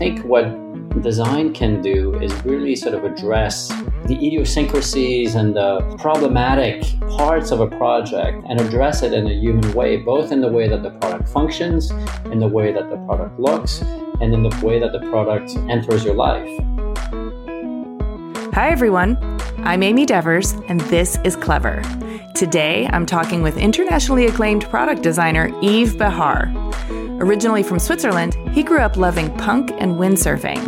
think what design can do is really sort of address the idiosyncrasies and the problematic parts of a project and address it in a human way, both in the way that the product functions, in the way that the product looks, and in the way that the product enters your life. Hi, everyone. I'm Amy Devers, and this is Clever. Today, I'm talking with internationally acclaimed product designer Yves Béhar. Originally from Switzerland, he grew up loving punk and windsurfing.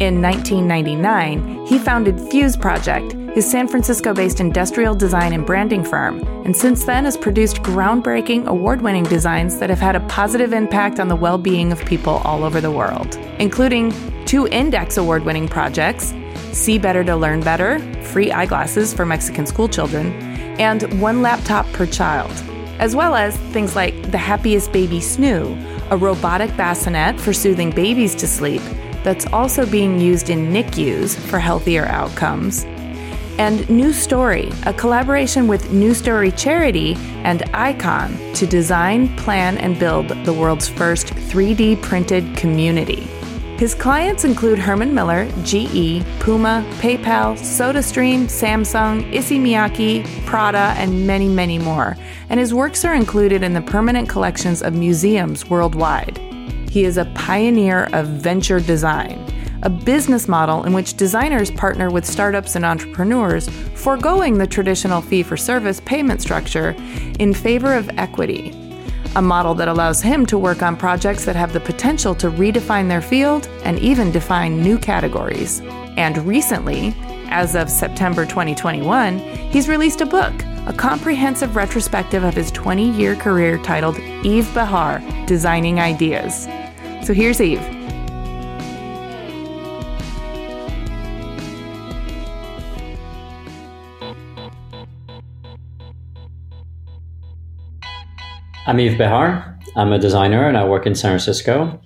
In 1999, he founded fuseproject, his San Francisco based industrial design and branding firm, and since then has produced groundbreaking, award winning designs that have had a positive impact on the well being of people all over the world, including two Index award winning projects See Better to Learn Better, free eyeglasses for Mexican schoolchildren, and one laptop per child, as well as things like The Happiest Baby Snoo, a robotic bassinet for soothing babies to sleep that's also being used in NICUs for healthier outcomes. And New Story, a collaboration with New Story Charity and Icon to design, plan, and build the world's first 3D printed community. His clients include Herman Miller, GE, Puma, PayPal, SodaStream, Samsung, Issey Miyake, Prada, and many, many more. And his works are included in the permanent collections of museums worldwide. He is a pioneer of venture design, a business model in which designers partner with startups and entrepreneurs, foregoing the traditional fee for service payment structure in favor of equity a model that allows him to work on projects that have the potential to redefine their field and even define new categories. And recently, as of September 2021, he's released a book, a comprehensive retrospective of his 20 year career titled Yves Béhar Designing Ideas. So here's Yves. I'm Yves Béhar. I'm a designer and I work in San Francisco.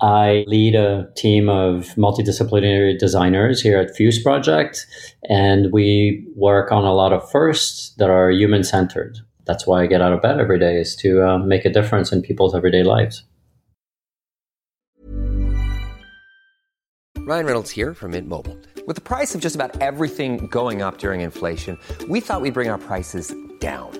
I lead a team of multidisciplinary designers here at fuseproject, and we work on a lot of firsts that are human centered. That's why I get out of bed every day is to uh, make a difference in people's everyday lives. Ryan Reynolds here from Mint Mobile. With the price of just about everything going up during inflation, we thought we'd bring our prices down.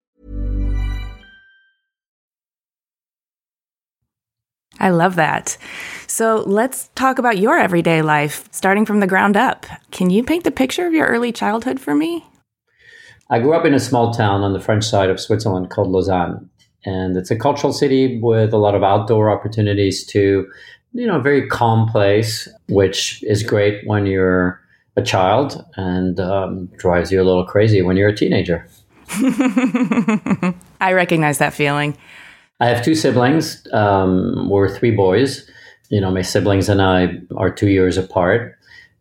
I love that. So let's talk about your everyday life, starting from the ground up. Can you paint the picture of your early childhood for me? I grew up in a small town on the French side of Switzerland called Lausanne. And it's a cultural city with a lot of outdoor opportunities to, you know, a very calm place, which is great when you're a child and um, drives you a little crazy when you're a teenager. I recognize that feeling. I have two siblings. Um, we're three boys. You know, my siblings and I are two years apart,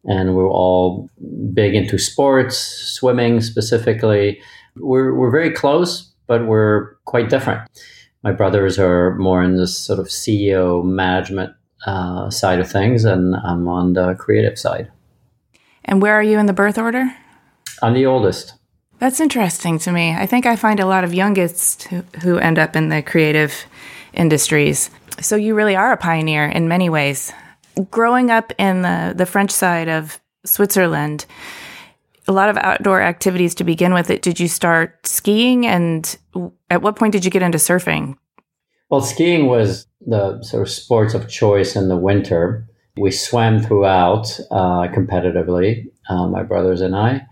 and we're all big into sports, swimming specifically. We're we're very close, but we're quite different. My brothers are more in this sort of CEO management uh, side of things, and I'm on the creative side. And where are you in the birth order? I'm the oldest. That's interesting to me. I think I find a lot of youngest who, who end up in the creative industries. So you really are a pioneer in many ways. Growing up in the, the French side of Switzerland, a lot of outdoor activities to begin with. Did you start skiing? And at what point did you get into surfing? Well, skiing was the sort of sports of choice in the winter. We swam throughout uh, competitively, uh, my brothers and I.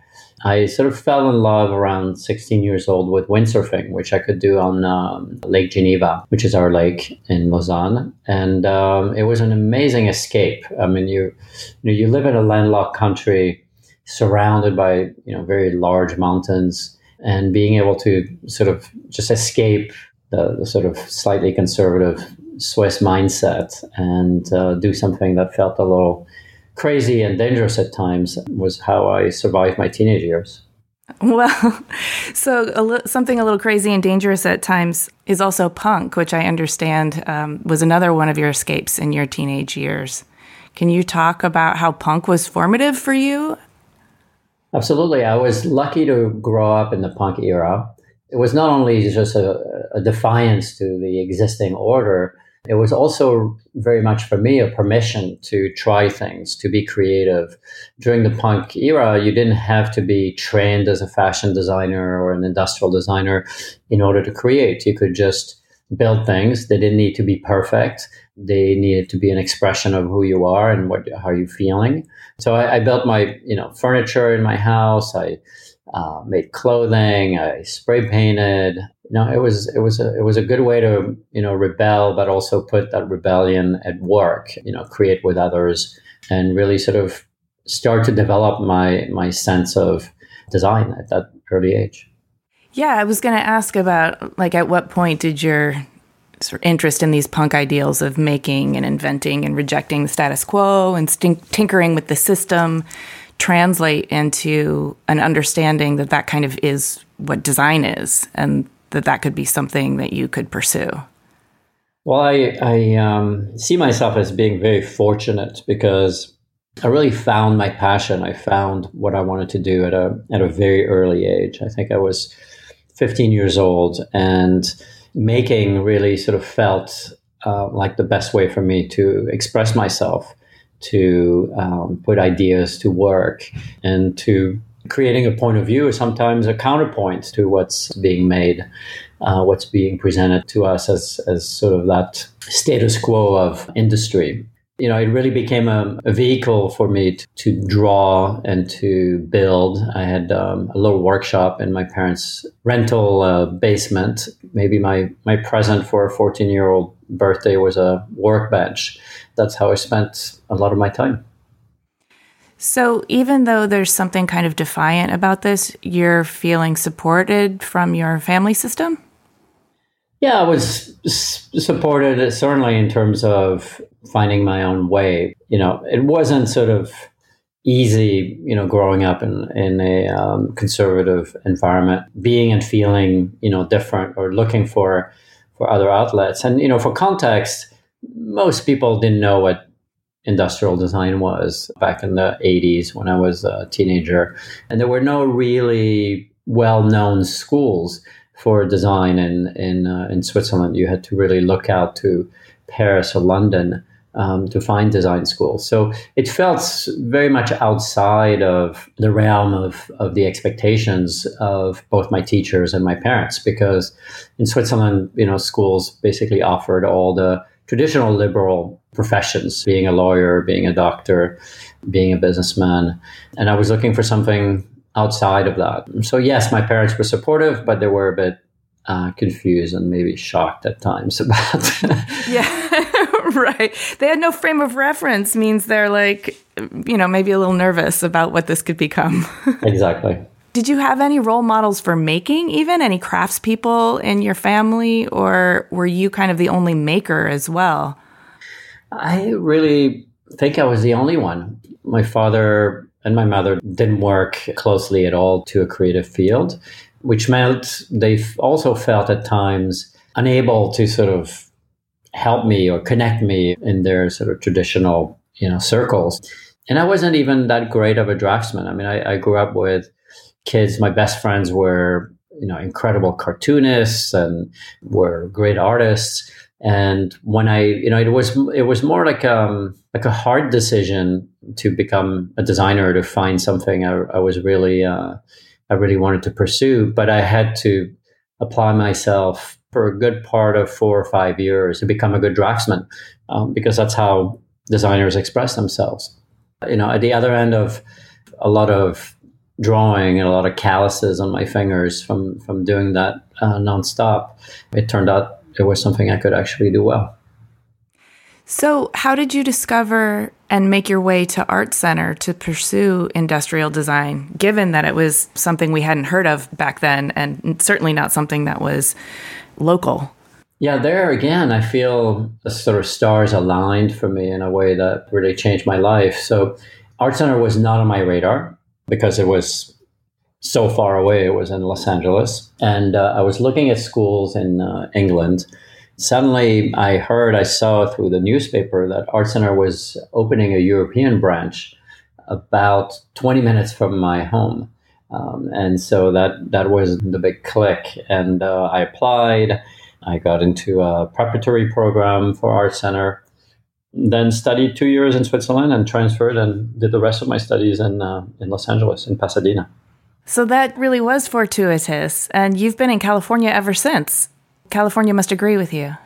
I sort of fell in love around 16 years old with windsurfing, which I could do on um, Lake Geneva, which is our lake in Lausanne. And um, it was an amazing escape. I mean, you, you, know, you live in a landlocked country surrounded by, you know, very large mountains and being able to sort of just escape the, the sort of slightly conservative Swiss mindset and uh, do something that felt a little crazy and dangerous at times was how I survived my teenage years. Well, so a li- something a little crazy and dangerous at times is also punk, which I understand um, was another one of your escapes in your teenage years. Can you talk about how punk was formative for you? Absolutely. I was lucky to grow up in the punk era. It was not only just a, a defiance to the existing order, it was also very much for me a permission to try things, to be creative. During the punk era, you didn't have to be trained as a fashion designer or an industrial designer in order to create. You could just build things. They didn't need to be perfect. They needed to be an expression of who you are and what how you're feeling. So I, I built my you know furniture in my house. I uh, made clothing. I spray painted you know, it was it was a it was a good way to you know rebel, but also put that rebellion at work. You know, create with others and really sort of start to develop my my sense of design at that early age. Yeah, I was going to ask about like at what point did your sort of interest in these punk ideals of making and inventing and rejecting the status quo and stink- tinkering with the system translate into an understanding that that kind of is what design is and that that could be something that you could pursue? Well, I, I um, see myself as being very fortunate because I really found my passion. I found what I wanted to do at a at a very early age. I think I was 15 years old, and making really sort of felt uh, like the best way for me to express myself, to um, put ideas to work, and to creating a point of view is sometimes a counterpoint to what's being made, uh, what's being presented to us as, as sort of that status quo of industry. You know, it really became a, a vehicle for me to, to, draw and to build. I had um, a little workshop in my parents' rental uh, basement. Maybe my, my present for a 14 year old birthday was a workbench. That's how I spent a lot of my time. So, even though there's something kind of defiant about this, you're feeling supported from your family system? Yeah, I was supported certainly in terms of finding my own way. You know, it wasn't sort of easy, you know, growing up in, in a um, conservative environment, being and feeling, you know, different or looking for, for other outlets. And, you know, for context, most people didn't know what industrial design was back in the 80s when I was a teenager. And there were no really well known schools for design in, in, uh, in Switzerland. You had to really look out to Paris or London. Um, to find design schools. So it felt very much outside of the realm of, of the expectations of both my teachers and my parents, because in Switzerland, you know, schools basically offered all the traditional liberal professions, being a lawyer, being a doctor, being a businessman. And I was looking for something outside of that. So, yes, my parents were supportive, but they were a bit uh, confused and maybe shocked at times about. yeah, right. They had no frame of reference, means they're like, you know, maybe a little nervous about what this could become. exactly. Did you have any role models for making, even any craftspeople in your family, or were you kind of the only maker as well? I really think I was the only one. My father and my mother didn't work closely at all to a creative field, which meant they also felt at times unable to sort of help me or connect me in their sort of traditional, you know, circles. And I wasn't even that great of a draftsman. I mean, I, I grew up with kids, my best friends were, you know, incredible cartoonists and were great artists. And when I, you know, it was it was more like um like a hard decision to become a designer to find something I, I was really uh, I really wanted to pursue, but I had to apply myself for a good part of four or five years to become a good draftsman, um, because that's how designers express themselves. You know, at the other end of a lot of drawing and a lot of calluses on my fingers from from doing that uh, nonstop. It turned out it was something I could actually do well. So, how did you discover and make your way to ArtCenter to pursue industrial design, given that it was something we hadn't heard of back then and certainly not something that was local? Yeah, there again, I feel the sort of stars aligned for me in a way that really changed my life. So, ArtCenter was not on my radar because it was so far away. It was in Los Angeles. And uh, I was looking at schools in uh, England suddenly I heard, I saw through the newspaper that ArtCenter was opening a European branch about 20 minutes from my home. Um, and so that, that was the big click. And uh, I applied. I got into a preparatory program for ArtCenter, then studied two years in Switzerland and transferred and did the rest of my studies in, uh, in Los Angeles, in Pasadena. So that really was fortuitous. And you've been in California ever since. California must agree with you.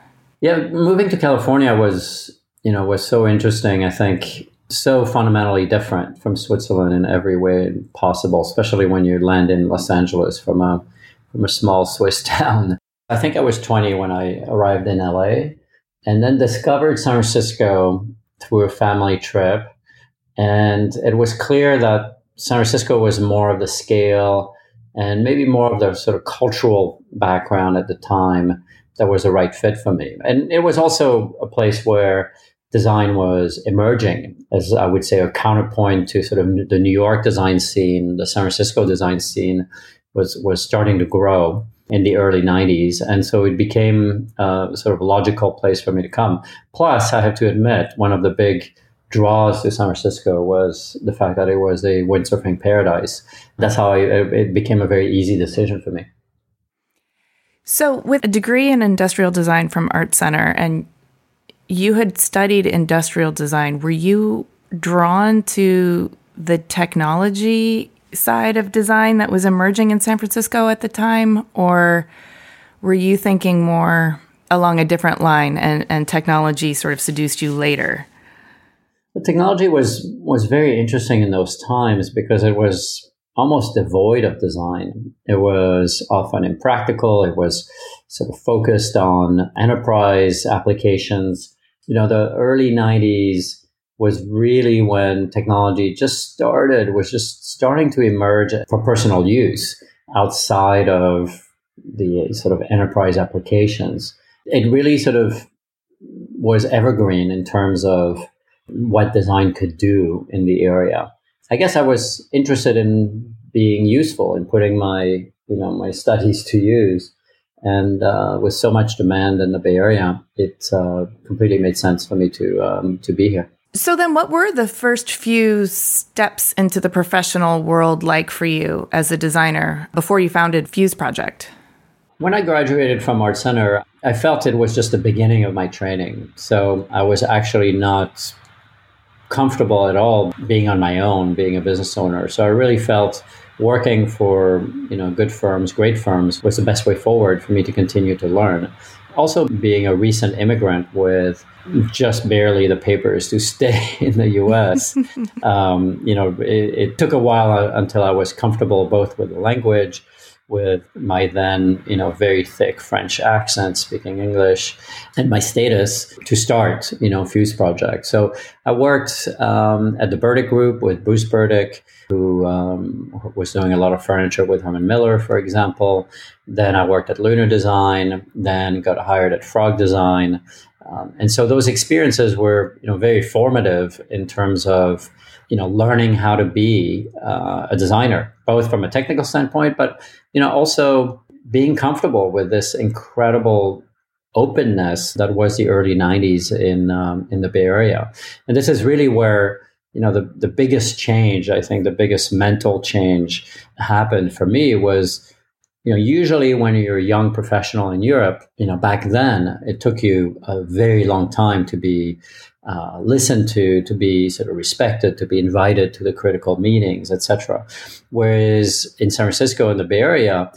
Yeah, moving to California was, you know, was so interesting. I think so fundamentally different from Switzerland in every way possible, especially when you land in Los Angeles from a from a small Swiss town. I think I was 20 when I arrived in LA and then discovered San Francisco through a family trip. And it was clear that San Francisco was more of the scale and maybe more of the sort of cultural background at the time that was the right fit for me. And it was also a place where design was emerging as I would say a counterpoint to sort of the New York design scene, the San Francisco design scene was was starting to grow in the early 90s and so it became a sort of logical place for me to come plus i have to admit one of the big draws to San Francisco was the fact that it was a windsurfing paradise. That's how I, it became a very easy decision for me. So, with a degree in industrial design from ArtCenter, and you had studied industrial design, were you drawn to the technology side of design that was emerging in San Francisco at the time, or were you thinking more along a different line and, and technology sort of seduced you later? The technology was was very interesting in those times because it was almost devoid of design. It was often impractical. It was sort of focused on enterprise applications. You know, the early 90s was really when technology just started, was just starting to emerge for personal use outside of the sort of enterprise applications. It really sort of was evergreen in terms of what design could do in the area. I guess I was interested in being useful and putting my you know my studies to use. And uh, with so much demand in the Bay Area, it uh, completely made sense for me to um, to be here. So then, what were the first few steps into the professional world like for you as a designer before you founded fuseproject? When I graduated from ArtCenter, I felt it was just the beginning of my training. So I was actually not comfortable at all being on my own, being a business owner. So I really felt working for you know good firms, great firms was the best way forward for me to continue to learn. Also, being a recent immigrant with just barely the papers to stay in the U.S., um, you know, it, it, took a while until I was comfortable both with the language with my then, you know, very thick French accent, speaking English, and my status to start, you know, fuseproject. So I worked um, at the Burdick Group with Bruce Burdick, who um, was doing a lot of furniture with Herman Miller, for example. Then I worked at Lunar Design, then got hired at Frog Design. Um, and so those experiences were, you know, very formative in terms of you know learning how to be uh, a designer both from a technical standpoint but you know also being comfortable with this incredible openness that was the early 90s in um, in the bay area. And this is really where you know the, the biggest change i think the biggest mental change happened for me was you know usually when you're a young professional in europe you know back then it took you a very long time to be uh, listened to, to be sort of respected, to be invited to the critical meetings, etc. Whereas in San Francisco in the Bay Area,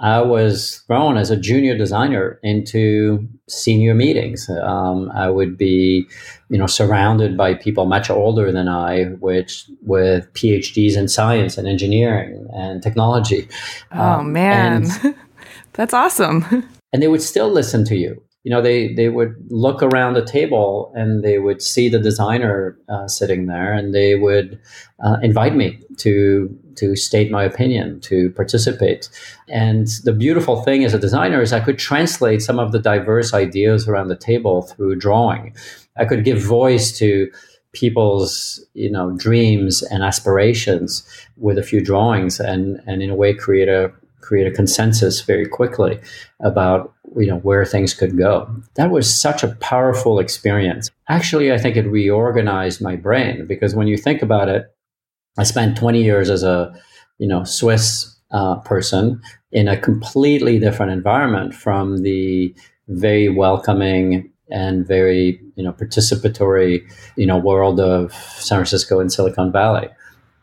I was thrown as a junior designer into senior meetings. Um, I would be, you know, surrounded by people much older than I, which with PhDs in science and engineering and technology. Oh um, man, and, that's awesome! and they would still listen to you you know, they they would look around the table and they would see the designer uh, sitting there, and they would uh, invite me to to state my opinion, to participate. And the beautiful thing as a designer is I could translate some of the diverse ideas around the table through drawing. I could give voice to people's you know dreams and aspirations with a few drawings and and in a way create a create a consensus very quickly about you know where things could go. That was such a powerful experience. Actually, I think it reorganized my brain because when you think about it, I spent 20 years as a you know Swiss uh, person in a completely different environment from the very welcoming and very you know participatory you know world of San Francisco and Silicon Valley.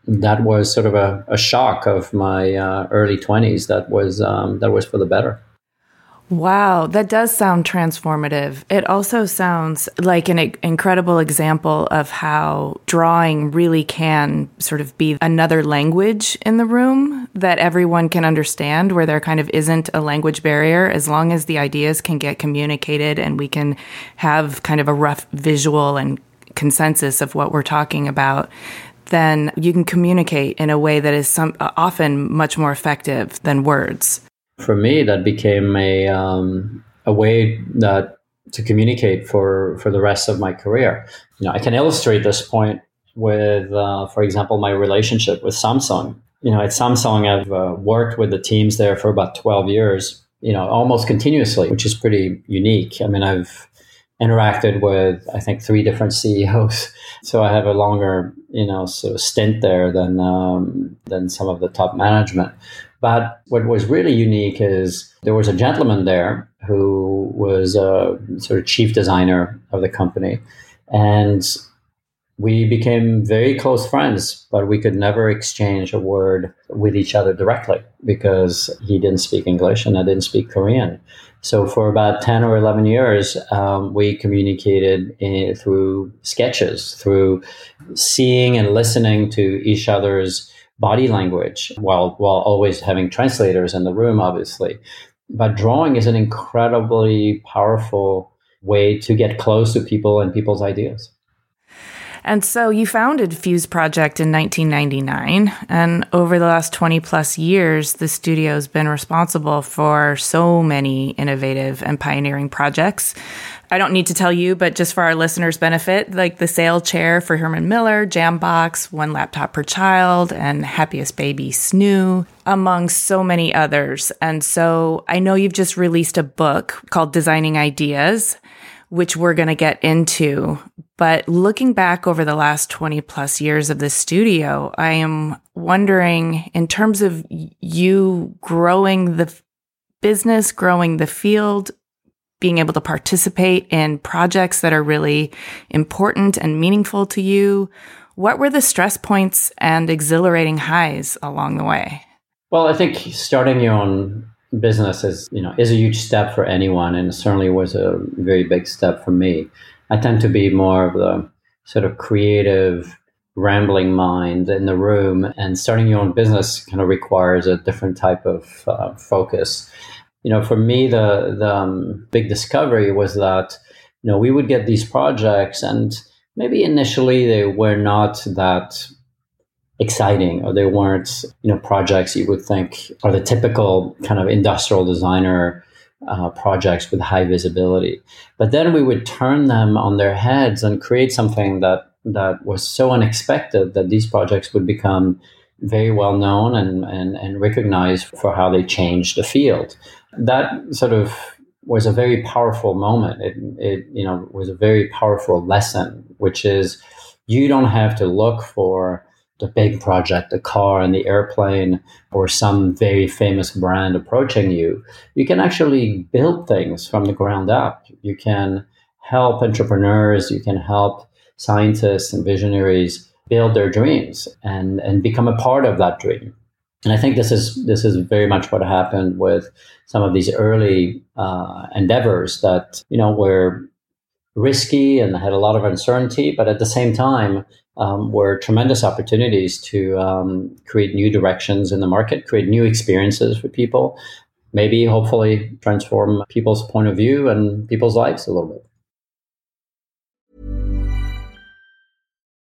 That was sort of a, a shock of my uh, early 20s that was um, that was for the better Wow, that does sound transformative. It also sounds like an incredible example of how drawing really can sort of be another language in the room that everyone can understand, where there kind of isn't a language barrier as long as the ideas can get communicated and we can have kind of a rough visual and consensus of what we're talking about then you can communicate in a way that is some, often much more effective than words. For me, that became a um, a way that to communicate for for the rest of my career. You know, I can illustrate this point with, uh, for example, my relationship with Samsung. You know, at Samsung, I've uh, worked with the teams there for about twelve years. You know, almost continuously, which is pretty unique. I mean, I've interacted with I think three different CEOs, so I have a longer you know sort of stint there than um, than some of the top management. But what was really unique is there was a gentleman there who was a sort of chief designer of the company, and we became very close friends, but we could never exchange a word with each other directly because he didn't speak English and I didn't speak Korean. So for about 10 or 11 years, um, we communicated in, through sketches, through seeing and listening to each other's body language while, while always having translators in the room, obviously. But drawing is an incredibly powerful way to get close to people and people's ideas. And so you founded fuseproject in 1999. And over the last 20 plus years, the studio has been responsible for so many innovative and pioneering projects. I don't need to tell you, but just for our listeners' benefit, like the Sayl chair for Herman Miller, Jambox, One Laptop Per Child, and Happiest Baby Snoo, among so many others. And so I know you've just released a book called Designing Ideas which we're going to get into. But looking back over the last 20 plus years of the studio, I am wondering in terms of you growing the business, growing the field, being able to participate in projects that are really important and meaningful to you. What were the stress points and exhilarating highs along the way? Well, I think starting your own business is you know is a huge step for anyone, and certainly was a very big step for me. I tend to be more of the sort of creative, rambling mind in the room, and starting your own business kind of requires a different type of uh, focus. You know, for me, the the um, big discovery was that you know we would get these projects, and maybe initially they were not that exciting or they weren't you know projects you would think are the typical kind of industrial designer uh, projects with high visibility. But then we would turn them on their heads and create something that that was so unexpected that these projects would become very well known and, and, and recognized for how they changed the field that sort of was a very powerful moment it, it you know was a very powerful lesson which is you don't have to look for the big project, the car and the airplane, or some very famous brand approaching you, you can actually build things from the ground up. You can help entrepreneurs, you can help scientists and visionaries build their dreams and, and become a part of that dream. And I think this is this is very much what happened with some of these early uh, endeavors that you know were risky and had a lot of uncertainty, but at the same time um, were tremendous opportunities to um, create new directions in the market, create new experiences for people, maybe hopefully transform people's point of view and people's lives a little bit.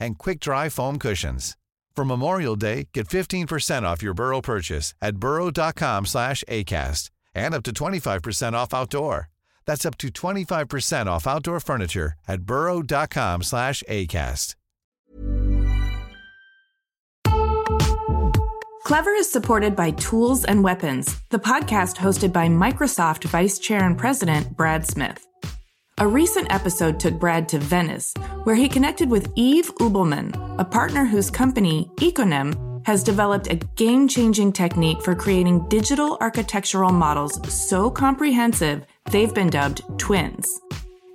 and quick-dry foam cushions. For Memorial Day, get 15% off your Burrow purchase at burrow.com slash ACAST and up to 25% off outdoor. That's up to 25% off outdoor furniture at burrow.com slash ACAST. Clever is supported by Tools and Weapons, the podcast hosted by Microsoft Vice Chair and President Brad Smith. A recent episode took Brad to Venice, where he connected with Yves Ubelmann, a partner whose company, Iconem, has developed a game changing technique for creating digital architectural models so comprehensive they've been dubbed twins.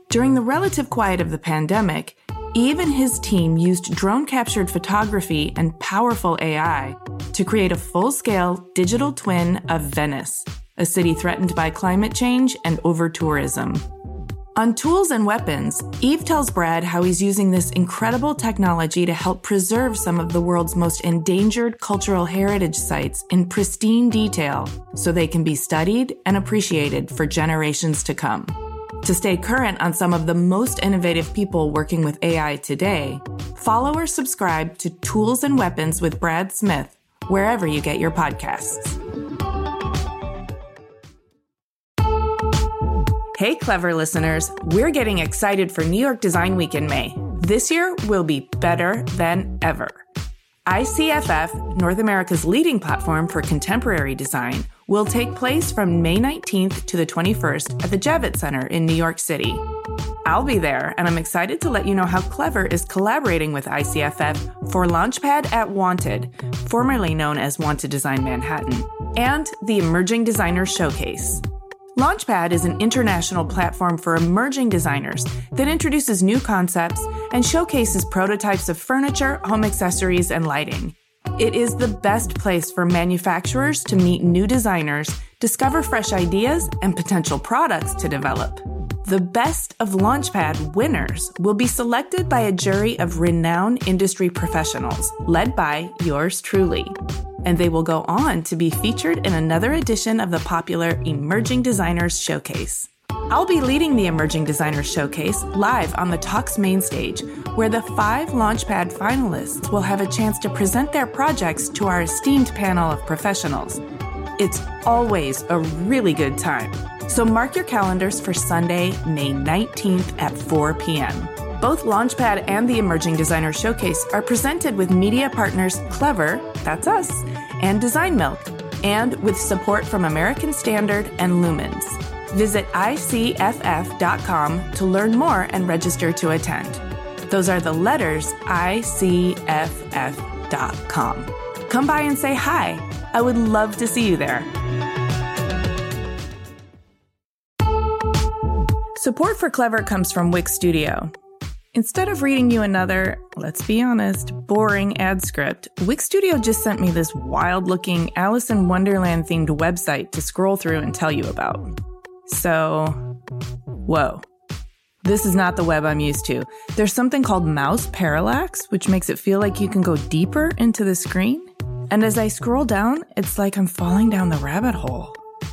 During the relative quiet of the pandemic, Yves and his team used drone captured photography and powerful AI to create a full scale digital twin of Venice, a city threatened by climate change and over tourism. On Tools and Weapons, Yves tells Brad how he's using this incredible technology to help preserve some of the world's most endangered cultural heritage sites in pristine detail so they can be studied and appreciated for generations to come. To stay current on some of the most innovative people working with AI today, follow or subscribe to Tools and Weapons with Brad Smith wherever you get your podcasts. Hey, clever listeners, we're getting excited for New York Design Week in May. This year will be better than ever. ICFF, North America's leading platform for contemporary design, will take place from May 19th to the 21st at the Javits Center in New York City. I'll be there, and I'm excited to let you know how Clever is collaborating with ICFF for Launchpad at Wanted, formerly known as Wanted Design Manhattan, and the Emerging Designers Showcase. Launchpad is an international platform for emerging designers that introduces new concepts and showcases prototypes of furniture, home accessories, and lighting. It is the best place for manufacturers to meet new designers, discover fresh ideas, and potential products to develop. The best of Launchpad winners will be selected by a jury of renowned industry professionals, led by yours truly and they will go on to be featured in another edition of the popular Emerging Designers Showcase. I'll be leading the Emerging Designers Showcase live on the Talks main stage, where the five Launchpad finalists will have a chance to present their projects to our esteemed panel of professionals. It's always a really good time. So mark your calendars for Sunday, May 19th at 4 p.m. Both Launchpad and the Emerging Designer Showcase are presented with media partners Clever, that's us, and Design Milk, and with support from American Standard and Lumens. Visit ICFF.com to learn more and register to attend. Those are the letters ICFF.com. Come by and say hi. I would love to see you there. Support for Clever comes from Wix Studio. Instead of reading you another, let's be honest, boring ad script, Wix Studio just sent me this wild looking Alice in Wonderland themed website to scroll through and tell you about. So, whoa. This is not the web I'm used to. There's something called mouse parallax, which makes it feel like you can go deeper into the screen. And as I scroll down, it's like I'm falling down the rabbit hole.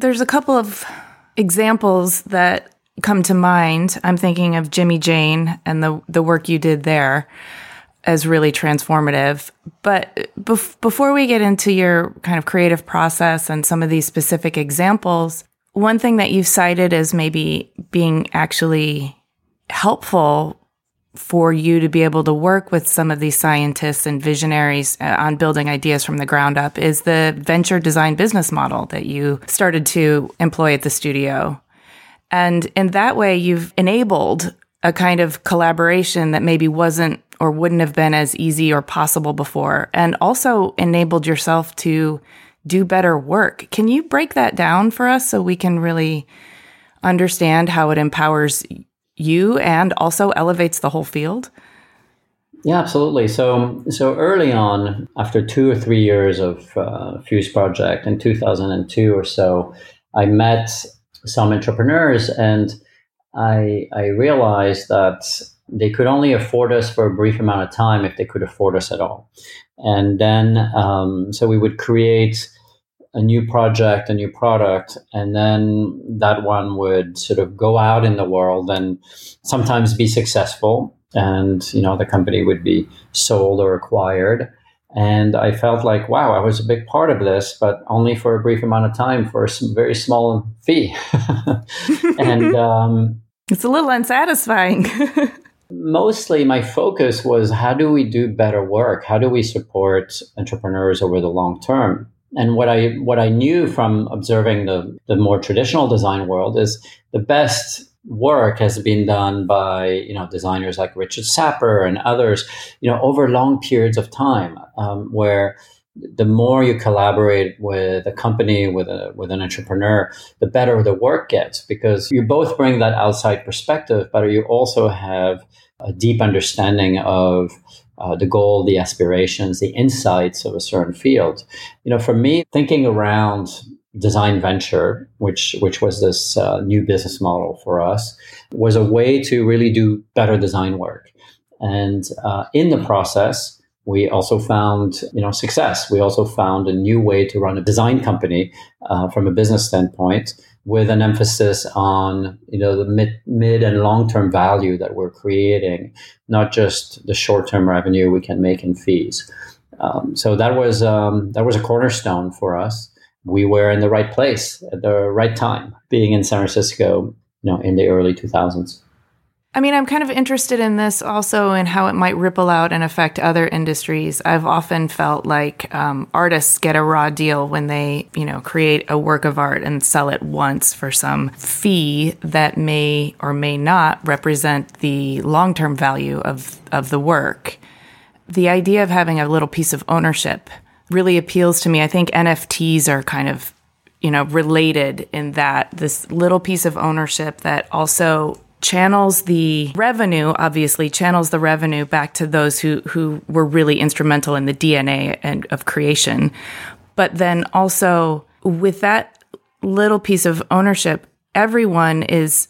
There's a couple of examples that come to mind. I'm thinking of Jimmyjane and the the work you did there as really transformative. But bef- before we get into your kind of creative process and some of these specific examples, one thing that you've cited as maybe being actually helpful for you to be able to work with some of these scientists and visionaries uh, on building ideas from the ground up is the venture design business model that you started to employ at the studio. And in that way, you've enabled a kind of collaboration that maybe wasn't or wouldn't have been as easy or possible before, and also enabled yourself to do better work. Can you break that down for us so we can really understand how it empowers you and also elevates the whole field? Yeah, absolutely. So, so early on, after two or three years of uh, fuseproject in 2002 or so, I met some entrepreneurs and I, I realized that they could only afford us for a brief amount of time if they could afford us at all. And then, um, so we would create a new project, a new product, and then that one would sort of go out in the world and sometimes be successful. And, you know, the company would be sold or acquired. And I felt like, wow, I was a big part of this, but only for a brief amount of time for a very small fee. and um, it's a little unsatisfying. mostly my focus was how do we do better work? How do we support entrepreneurs over the long term? And what I what I knew from observing the, the more traditional design world is the best work has been done by you know designers like Richard Sapper and others, you know, over long periods of time, um, where the more you collaborate with a company, with a with an entrepreneur, the better the work gets because you both bring that outside perspective, but you also have a deep understanding of uh, the goal, the aspirations, the insights of a certain field. You know, for me, thinking around design venture, which which was this uh, new business model for us, was a way to really do better design work. And uh, in the process, we also found you know success. We also found a new way to run a design company uh, from a business standpoint with an emphasis on you know the mid, mid and long term value that we're creating, not just the short term revenue we can make in fees. Um, so that was um, that was a cornerstone for us. We were in the right place at the right time, being in San Francisco, you know, in the early 2000s. I mean, I'm kind of interested in this also in how it might ripple out and affect other industries. I've often felt like um, artists get a raw deal when they, you know, create a work of art and sell it once for some fee that may or may not represent the long term value of, of the work. The idea of having a little piece of ownership really appeals to me. I think NFTs are kind of, you know, related in that this little piece of ownership that also channels the revenue obviously channels the revenue back to those who who were really instrumental in the DNA and of creation. But then also with that little piece of ownership everyone is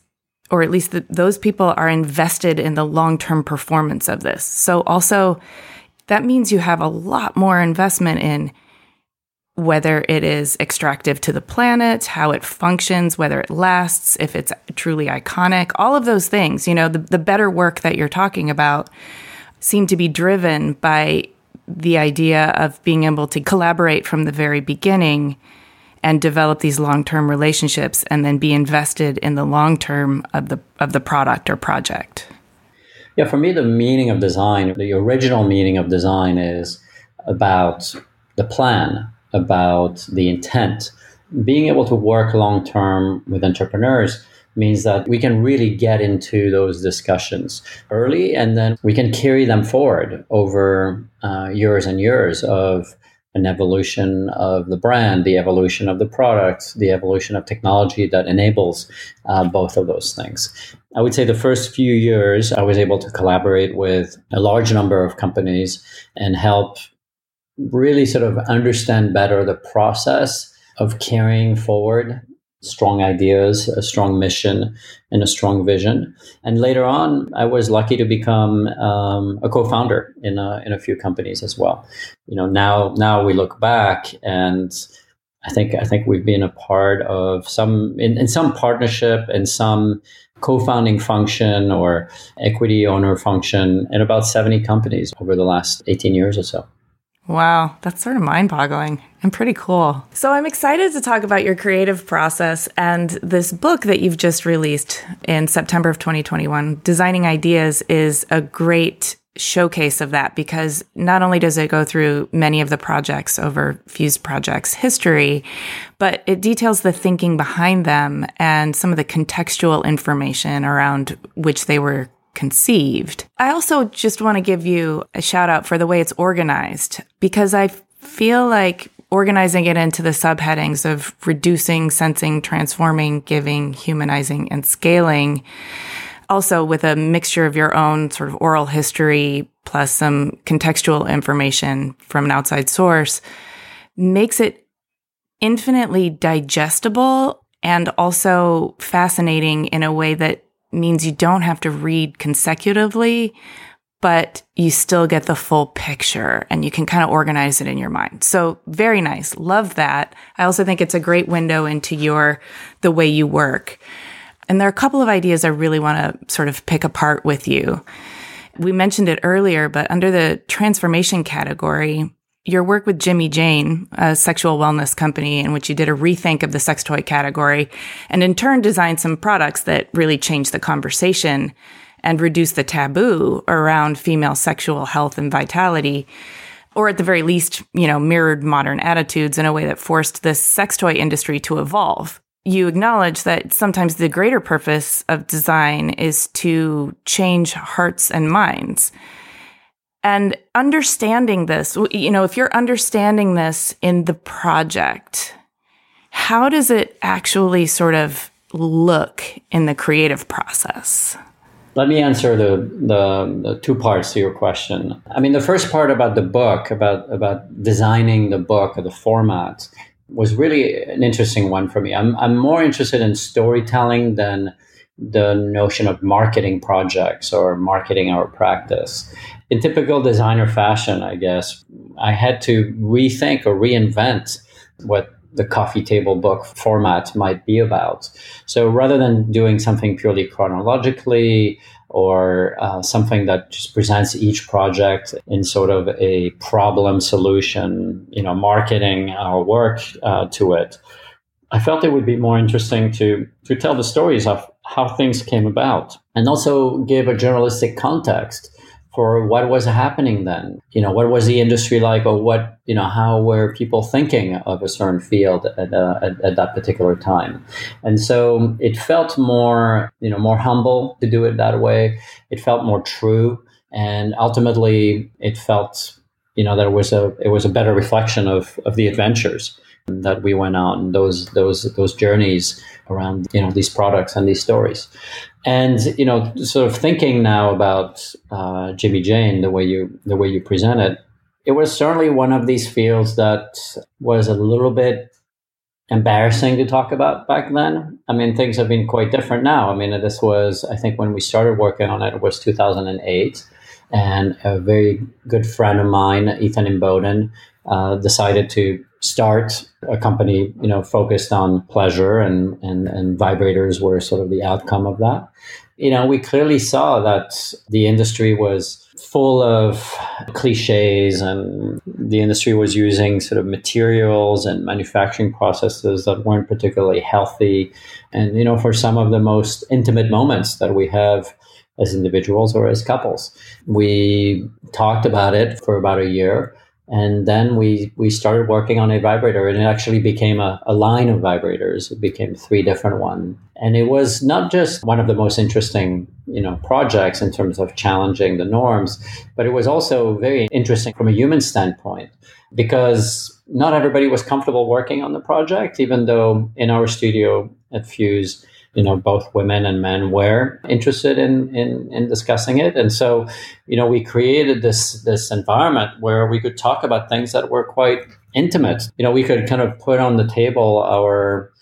or at least the, those people are invested in the long-term performance of this. So also that means you have a lot more investment in whether it is extractive to the planet, how it functions, whether it lasts, if it's truly iconic, all of those things, you know, the, the better work that you're talking about seem to be driven by the idea of being able to collaborate from the very beginning and develop these long-term relationships and then be invested in the long term of the of the product or project. Yeah, for me the meaning of design, the original meaning of design is about the plan about the intent. Being able to work long term with entrepreneurs means that we can really get into those discussions early and then we can carry them forward over uh, years and years of an evolution of the brand, the evolution of the product, the evolution of technology that enables uh, both of those things. I would say the first few years, I was able to collaborate with a large number of companies and help really sort of understand better the process of carrying forward strong ideas, a strong mission, and a strong vision. And later on, I was lucky to become um, a co-founder in a, in a few companies as well. You know, now now we look back and. I think I think we've been a part of some in, in some partnership and some co-founding function or equity owner function in about 70 companies over the last 18 years or so. Wow, that's sort of mind boggling and pretty cool. So, I'm excited to talk about your creative process and this book that you've just released in September of 2021. Designing Ideas is a great showcase of that because not only does it go through many of the projects over fuseproject's history, but it details the thinking behind them and some of the contextual information around which they were conceived. I also just want to give you a shout out for the way it's organized because I feel like organizing it into the subheadings of reducing, sensing, transforming, giving, humanizing, and scaling. Also, with a mixture of your own sort of oral history plus some contextual information from an outside source makes it infinitely digestible and also fascinating in a way that means you don't have to read consecutively, but you still get the full picture and you can kind of organize it in your mind. So very nice. Love that. I also think it's a great window into your, the way you work. And there are a couple of ideas I really want to sort of pick apart with you. We mentioned it earlier, but under the transformation category, your work with Jimmyjane, a sexual wellness company in which you did a rethink of the sex toy category and in turn designed some products that really changed the conversation and reduced the taboo around female sexual health and vitality or at the very least, you know, mirrored modern attitudes in a way that forced the sex toy industry to evolve. You acknowledge that sometimes the greater purpose of design is to change hearts and minds. And understanding this, you know, if you're understanding this in the project, how does it actually sort of look in the creative process? Let me answer the, the, the, two parts to your question. I mean, the first part about the book, about, about designing the book or the format, was really an interesting one for me. I'm, I'm more interested in storytelling than the notion of marketing projects or marketing our practice in typical designer fashion, I guess, I had to rethink or reinvent what the coffee table book format might be about. So rather than doing something purely chronologically or uh, something that just presents each project in sort of a problem solution, you know, marketing our work uh, to it, I felt it would be more interesting to to tell the stories of how things came about and also give a journalistic context for what was happening then. You know, what was the industry like, or what you know, how were people thinking of a certain field at, uh, at, at, that particular time? And so it felt more, you know, more humble to do it that way. It felt more true, and ultimately, it felt, you know, it was a it was a better reflection of of the adventures that we went on those those those journeys around you know these products and these stories. And you know sort of thinking now about uh, Jimmyjane the way you the way you present it it was certainly one of these fields that was a little bit embarrassing to talk about back then. I mean things have been quite different now. I mean this was I think when we started working on it, it was 2008 and a very good friend of mine Ethan Imboden uh, decided to start a company, you know, focused on pleasure and, and, and vibrators were sort of the outcome of that. You know, we clearly saw that the industry was full of cliches and the industry was using sort of materials and manufacturing processes that weren't particularly healthy. And, you know, for some of the most intimate moments that we have as individuals or as couples, we talked about it for about a year and then we, we started working on a vibrator and it actually became a, a line of vibrators. It became three different ones. And it was not just one of the most interesting you know projects in terms of challenging the norms but it was also very interesting from a human standpoint because not everybody was comfortable working on the project even though in our studio at fuse you know both women and men were interested in, in in discussing it. And so you know we created this this environment where we could talk about things that were quite intimate. You know we could kind of put on the table our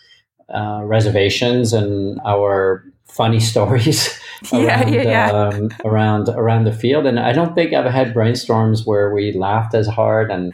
uh, reservations and our funny stories yeah, around, yeah, yeah. Um, around around the field. And i don't think i've had brainstorms where we laughed as hard and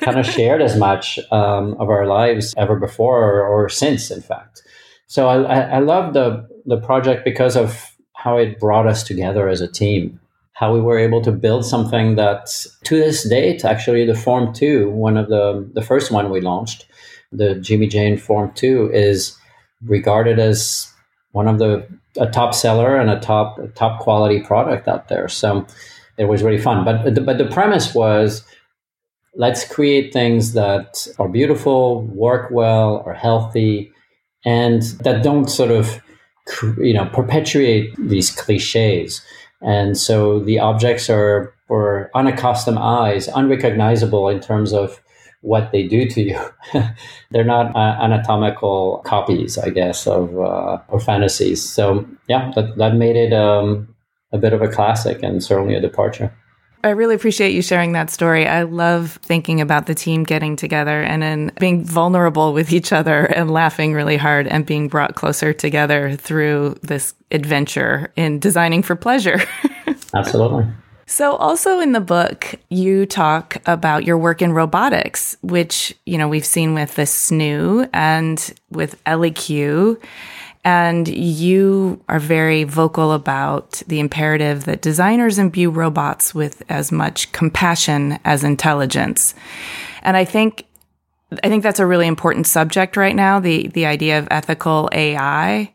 kind of shared as much um, of our lives ever before or, or since in fact so I, I, love the the project because of how it brought us together as a team. How we were able to build something that, to this date, actually, the Form Two, one of the the first one we launched, the Jimmyjane Form Two, is regarded as one of the a top seller and a top top quality product out there. So it was really fun. But but the premise was let's create things that are beautiful, work well, are healthy, and that don't sort of you know perpetuate these cliches. And so the objects are for unaccustomed eyes unrecognizable in terms of what they do to you. They're not uh, anatomical copies i guess of uh, or fantasies. So yeah that, that made it um, a bit of a classic and certainly a departure I really appreciate you sharing that story. I love thinking about the team getting together and then being vulnerable with each other and laughing really hard and being brought closer together through this adventure in designing for pleasure. Absolutely. So also in the book, you talk about your work in robotics, which, you know, we've seen with the SNOO and with ElliQ. And you are very vocal about the imperative that designers imbue robots with as much compassion as intelligence. And I think I think that's a really important subject right now, the the idea of ethical AI.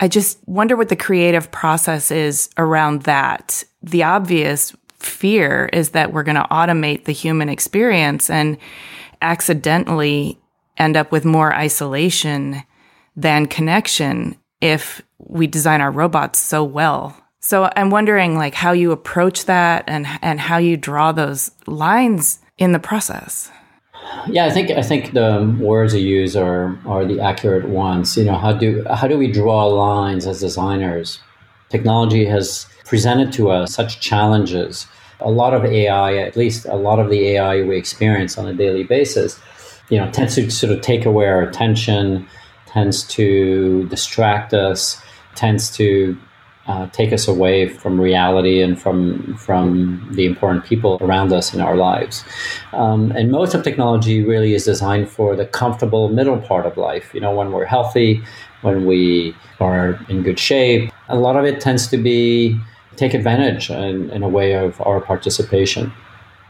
I just wonder what the creative process is around that. The obvious fear is that we're going to automate the human experience and accidentally end up with more isolation than connection if we design our robots so well. So I'm wondering like how you approach that and and how you draw those lines in the process. Yeah, I think I think the words you use are are the accurate ones. You know, how do how do we draw lines as designers? Technology has presented to us such challenges. A lot of AI, at least a lot of the AI we experience on a daily basis, you know, tends to sort of take away our attention, tends to distract us, tends to uh, take us away from reality and from from the important people around us in our lives. Um, and most of technology really is designed for the comfortable middle part of life. You know, when we're healthy, when we are in good shape. A lot of it tends to be take advantage in, in a way of our participation.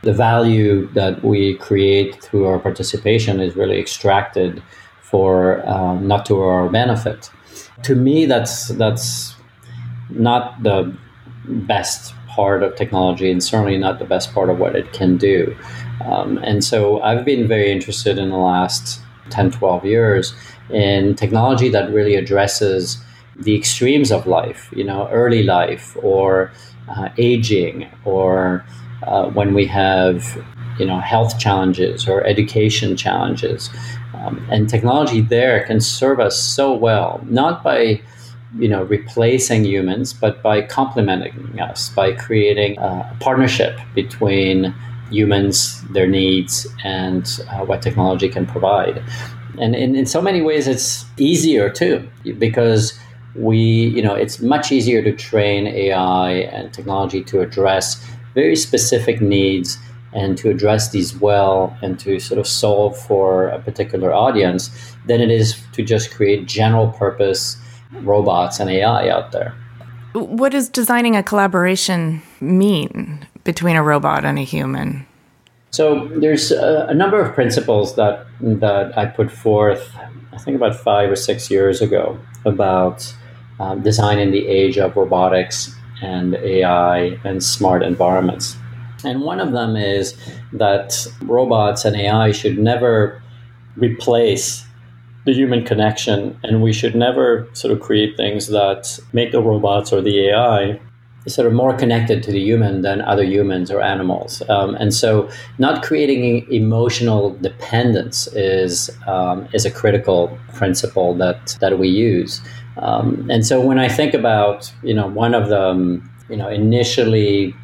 The value that we create through our participation is really extracted for uh, not to our benefit. To me, that's that's not the best part of technology, and certainly not the best part of what it can do. Um, and so, I've been very interested in the last 10, 12 years in technology that really addresses the extremes of life, you know, early life or uh, aging, or uh, when we have, you know, health challenges or education challenges. Um, and technology there can serve us so well, not by you know replacing humans, but by complementing us, by creating a partnership between humans, their needs, and uh, what technology can provide. And in, in so many ways, it's easier too, because we, you know, it's much easier to train AI and technology to address very specific needs and to address these well and to sort of solve for a particular audience than it is to just create general purpose robots and AI out there. What does designing a collaboration mean between a robot and a human? So there's a, a number of principles that that I put forth, I think about five or six years ago, about um, design in the age of robotics and AI and smart environments. And one of them is that robots and AI should never replace the human connection, and we should never sort of create things that make the robots or the AI sort of more connected to the human than other humans or animals. Um, and so, not creating emotional dependence is um, is a critical principle that that we use. Um, and so, when I think about you know one of the you know initially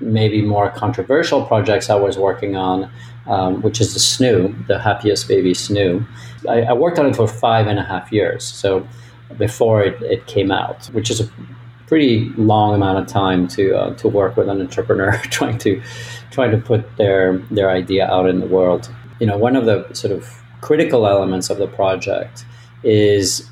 maybe more controversial projects I was working on, um, which is the SNOO, the happiest baby SNOO. I, I worked on it for five and a half years. So before it, it came out, which is a pretty long amount of time to uh, to work with an entrepreneur trying to trying to put their their idea out in the world. You know, one of the sort of critical elements of the project is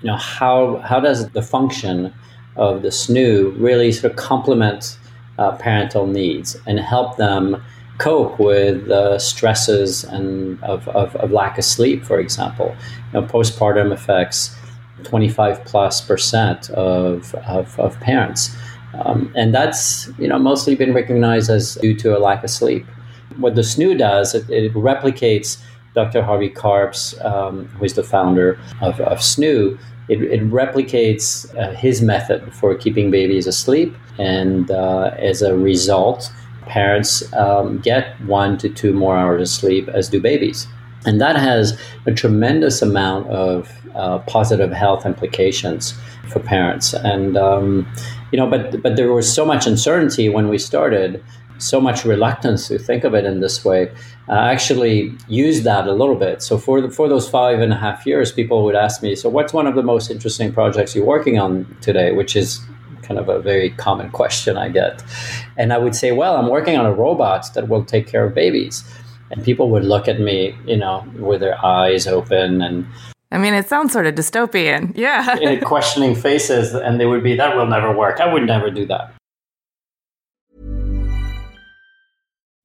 you know how how does the function of the SNOO really sort of complement uh, parental needs and help them cope with the stresses and of, of, of, lack of sleep, for example. You know, postpartum affects 25 plus percent of, of, of parents. Um, and that's you know mostly been recognized as due to a lack of sleep. What the SNOO does, it, it replicates Dr. Harvey Karp's, um, who is the founder of, of SNOO, it, it replicates uh, his method for keeping babies asleep. And uh, as a result, parents um, get one to two more hours of sleep, as do babies. And that has a tremendous amount of uh, positive health implications for parents. And um, you know, but but there was so much uncertainty when we started, so much reluctance to think of it in this way. Uh, I actually used that a little bit. So for the, for those five and a half years, people would ask me, "So what's one of the most interesting projects you're working on today?" Which is kind of a very common question I get, and I would say, "Well, I'm working on a robot that will take care of babies." And people would look at me, you know, with their eyes open and I mean, it sounds sort of dystopian. Yeah. questioning faces, and they would be, that will never work. I would never do that.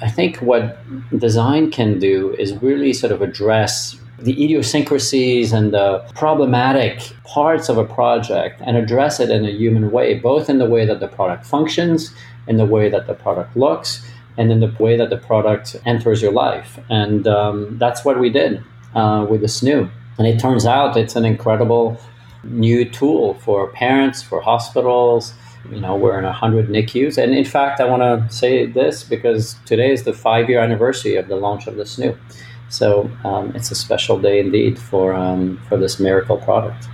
I think what design can do is really sort of address the idiosyncrasies and the problematic parts of a project and address it in a human way, both in the way that the product functions, in the way that the product looks, and in the way that the product enters your life. And um, that's what we did uh, with the SNOO. And it turns out it's an incredible new tool for parents, for hospitals, you know, we're in 100 NICUs. And in fact, I want to say this because today is the five year anniversary of the launch of the SNOO. So um, it's a special day indeed for, um, for this miracle product.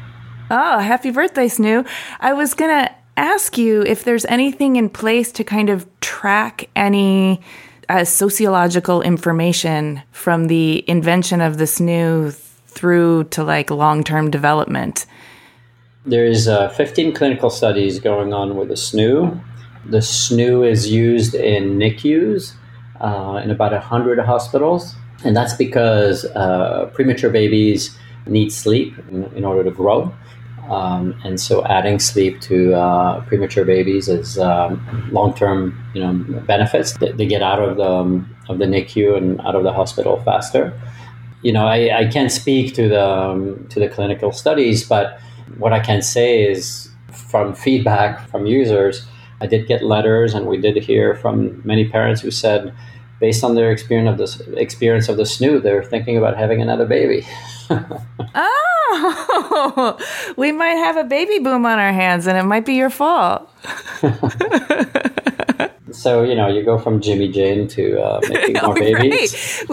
Oh, happy birthday, SNOO. I was going to ask you if there's anything in place to kind of track any uh, sociological information from the invention of the SNOO through to like long term development. There's uh, 15 clinical studies going on with the SNOO. The SNOO is used in NICUs uh, in about 100 hospitals, and that's because uh, premature babies need sleep in, in, order to grow. Um, and so adding sleep to uh, premature babies is um, long-term, you know, benefits. They, they get out of the um, of the NICU and out of the hospital faster. You know, I, I can't speak to the um, to the clinical studies, but what I can say is from feedback from users, I did get letters, and we did hear from many parents who said, based on their experience of this experience of the SNOO, they're thinking about having another baby. oh, we might have a baby boom on our hands, and it might be your fault. so you know, you go from Jimmyjane to uh, making more babies.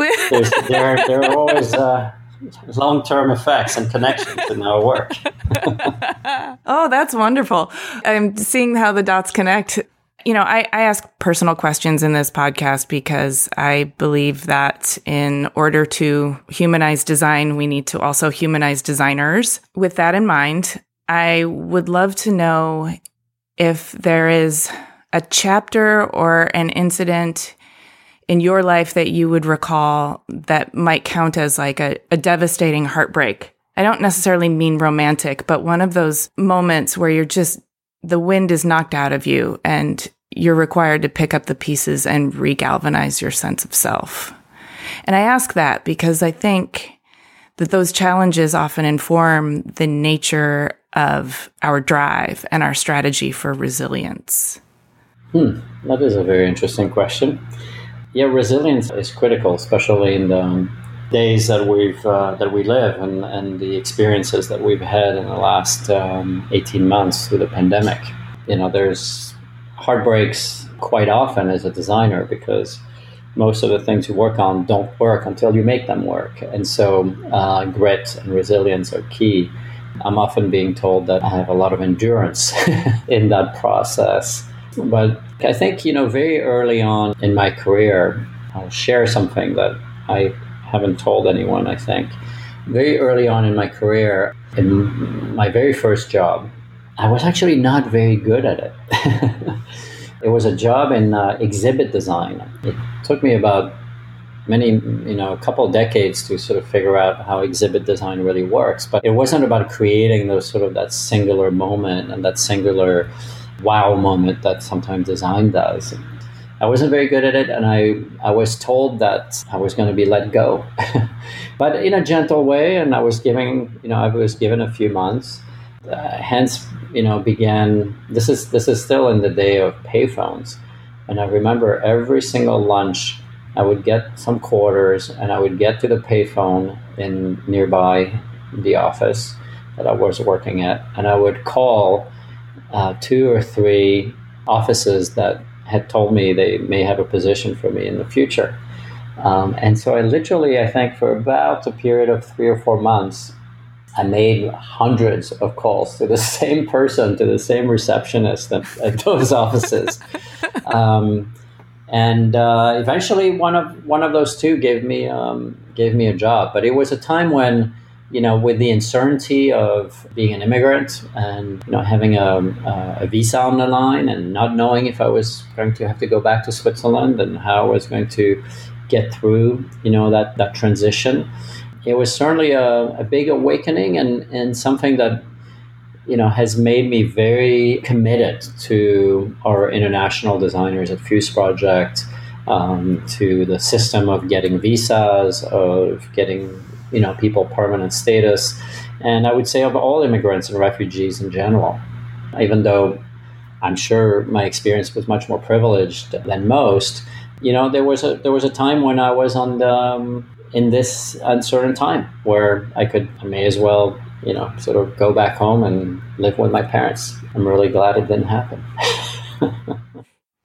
There, there are always uh, long-term effects and connections in our work. oh, that's wonderful. I'm seeing how the dots connect you know, I, I ask personal questions in this podcast because I believe that in order to humanize design, we need to also humanize designers. With that in mind, I would love to know if there is a chapter or an incident in your life that you would recall that might count as like a, a devastating heartbreak. I don't necessarily mean romantic, but one of those moments where you're just the wind is knocked out of you and you're required to pick up the pieces and regalvanize your sense of self. And I ask that because I think that those challenges often inform the nature of our drive and our strategy for resilience. Hmm, that is a very interesting question. Yeah, resilience is critical, especially in the um, days that we've uh, that we live and, and the experiences that we've had in the last um, 18 months through the pandemic. You know, there's heartbreaks quite often as a designer because most of the things you work on don't work until you make them work. And so uh, grit and resilience are key. I'm often being told that I have a lot of endurance in that process. But I think, you know, very early on in my career, I'll share something that I haven't told anyone, I think. Very early on in my career, in my very first job, I was actually not very good at it. it was a job in uh, exhibit design. It took me about many, you know, a couple decades to sort of figure out how exhibit design really works. But it wasn't about creating those sort of that singular moment and that singular wow moment that sometimes design does. I wasn't very good at it, and I, I was told that I was going to be let go, but in a gentle way. And I was giving, you know, I was given a few months. Uh, hence, you know, began. This is this is still in the day of payphones, and I remember every single lunch, I would get some quarters, and I would get to the payphone in nearby the office that I was working at, and I would call uh, two or three offices that had told me they may have a position for me in the future. Um, and so I literally, I think, for about a period of three or four months, I made hundreds of calls to the same person, to the same receptionist at, at those offices. Um, and uh, eventually, one of one of those two gave me um, gave me a job. But it was a time when, you know, with the uncertainty of being an immigrant and you know having a, a visa on the line and not knowing if I was going to have to go back to Switzerland and how I was going to get through, you know, that that transition it was certainly a, a big awakening and, and something that you know has made me very committed to our international designers at fuseproject, um, to the system of getting visas, of getting you know people permanent status, and I would say of all immigrants and refugees in general. Even though I'm sure my experience was much more privileged than most, you know there was a there was a time when I was on the um, in this uncertain time where I could, I may as well, you know, sort of go back home and live with my parents. I'm really glad it didn't happen.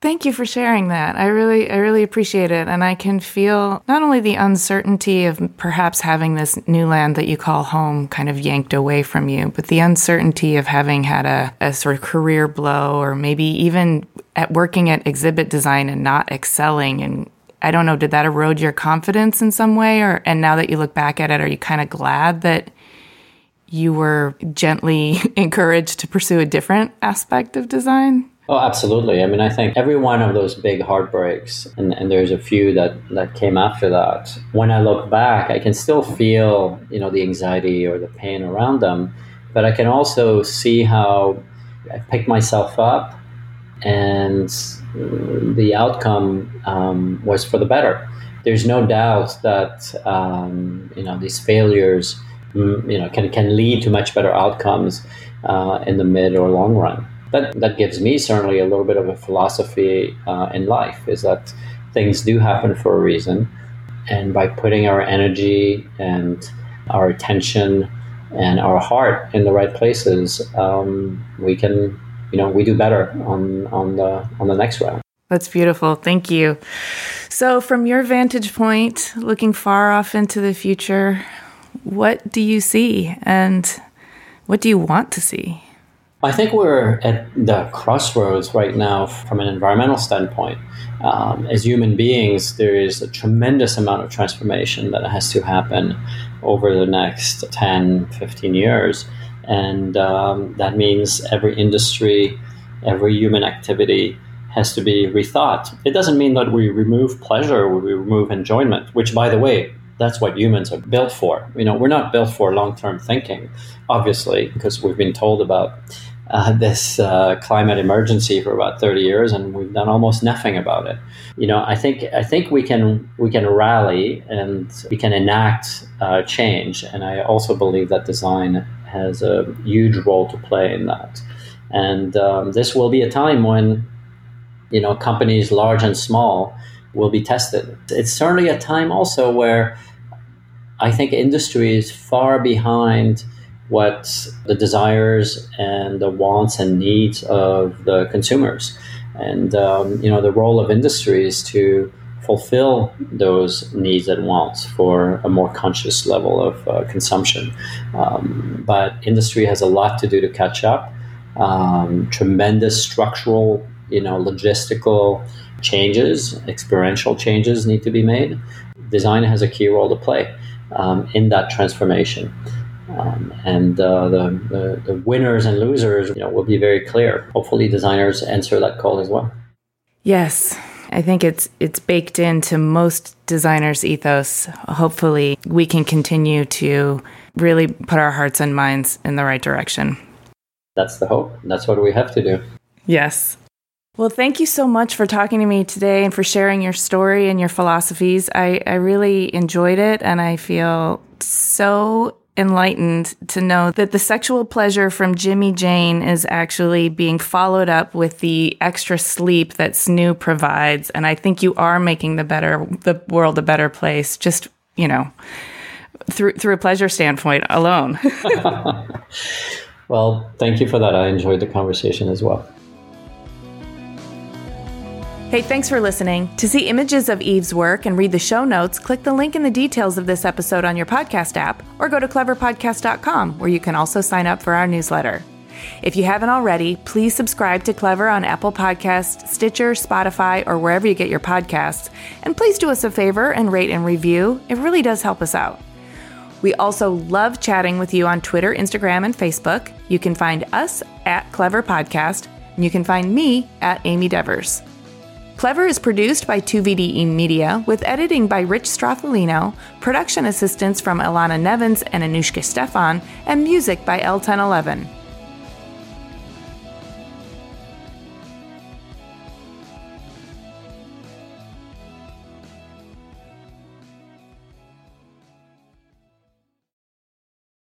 Thank you for sharing that. I really, I really appreciate it. And I can feel not only the uncertainty of perhaps having this new land that you call home kind of yanked away from you, but the uncertainty of having had a, a sort of career blow or maybe even at working at exhibit design and not excelling and I don't know, did that erode your confidence in some way? Or, and now that you look back at it, are you kind of glad that you were gently encouraged to pursue a different aspect of design? Oh, absolutely. I mean, I think every one of those big heartbreaks, and, and there's a few that, that came after that, when I look back, I can still feel, you know, the anxiety or the pain around them. but I can also see how I picked myself up and the outcome um, was for the better. There's no doubt that um, you know these failures mm, you know can, can lead to much better outcomes uh, in the mid or long run. That that gives me certainly a little bit of a philosophy uh, in life is that things do happen for a reason, and by putting our energy and our attention and our heart in the right places, um, we can you know we do better on on the on the next round. That's beautiful. Thank you. So, from your vantage point, looking far off into the future, what do you see and what do you want to see? I think we're at the crossroads right now from an environmental standpoint. Um, as human beings, there is a tremendous amount of transformation that has to happen over the next 10, 15 years. And um, that means every industry, every human activity has to be rethought. It doesn't mean that we remove pleasure, we remove enjoyment, which, by the way, that's what humans are built for. You know, we're not built for long-term thinking, obviously, because we've been told about uh, this uh, climate emergency for about 30 years, and we've done almost nothing about it. You know, I think I think we can we can rally and we can enact uh, change, and I also believe that design has a huge role to play in that. And um, this will be a time when, you know, companies large and small will be tested. It's certainly a time also where I think industry is far behind what the desires and the wants and needs of the consumers. And, um, you know, the role of industry is to fulfill those needs and wants for a more conscious level of uh, consumption. Um, but industry has a lot to do to catch up. Um, tremendous structural, you know, logistical changes, experiential changes need to be made. Design has a key role to play um, in that transformation. Um, and uh, the, the, the winners and losers, you know, will be very clear. Hopefully, designers answer that call as well. Yes, I think it's it's baked into most designers' ethos. Hopefully, we can continue to really put our hearts and minds in the right direction. That's the hope. That's what we have to do. Yes. Well, thank you so much for talking to me today and for sharing your story and your philosophies. I, I really enjoyed it and I feel so enlightened to know that the sexual pleasure from Jimmyjane is actually being followed up with the extra sleep that snoo provides and I think you are making the better the world a better place just, you know, through through a pleasure standpoint alone. well, thank you for that. I enjoyed the conversation as well. Hey, thanks for listening. To see images of Yves's work and read the show notes, click the link in the details of this episode on your podcast app or go to cleverpodcast.com where you can also sign up for our newsletter. If you haven't already, please subscribe to Clever on Apple Podcasts, Stitcher, Spotify, or wherever you get your podcasts. And please do us a favor and rate and review. It really does help us out. We also love chatting with you on Twitter, Instagram, and Facebook. You can find us at Clever Podcast, and you can find me at Amy Devers. Clever is produced by 2VDE Media with editing by Rich Stroffolino, production assistance from Ilana Nevins and Anouchka Stephan, and music by El Ten Eleven.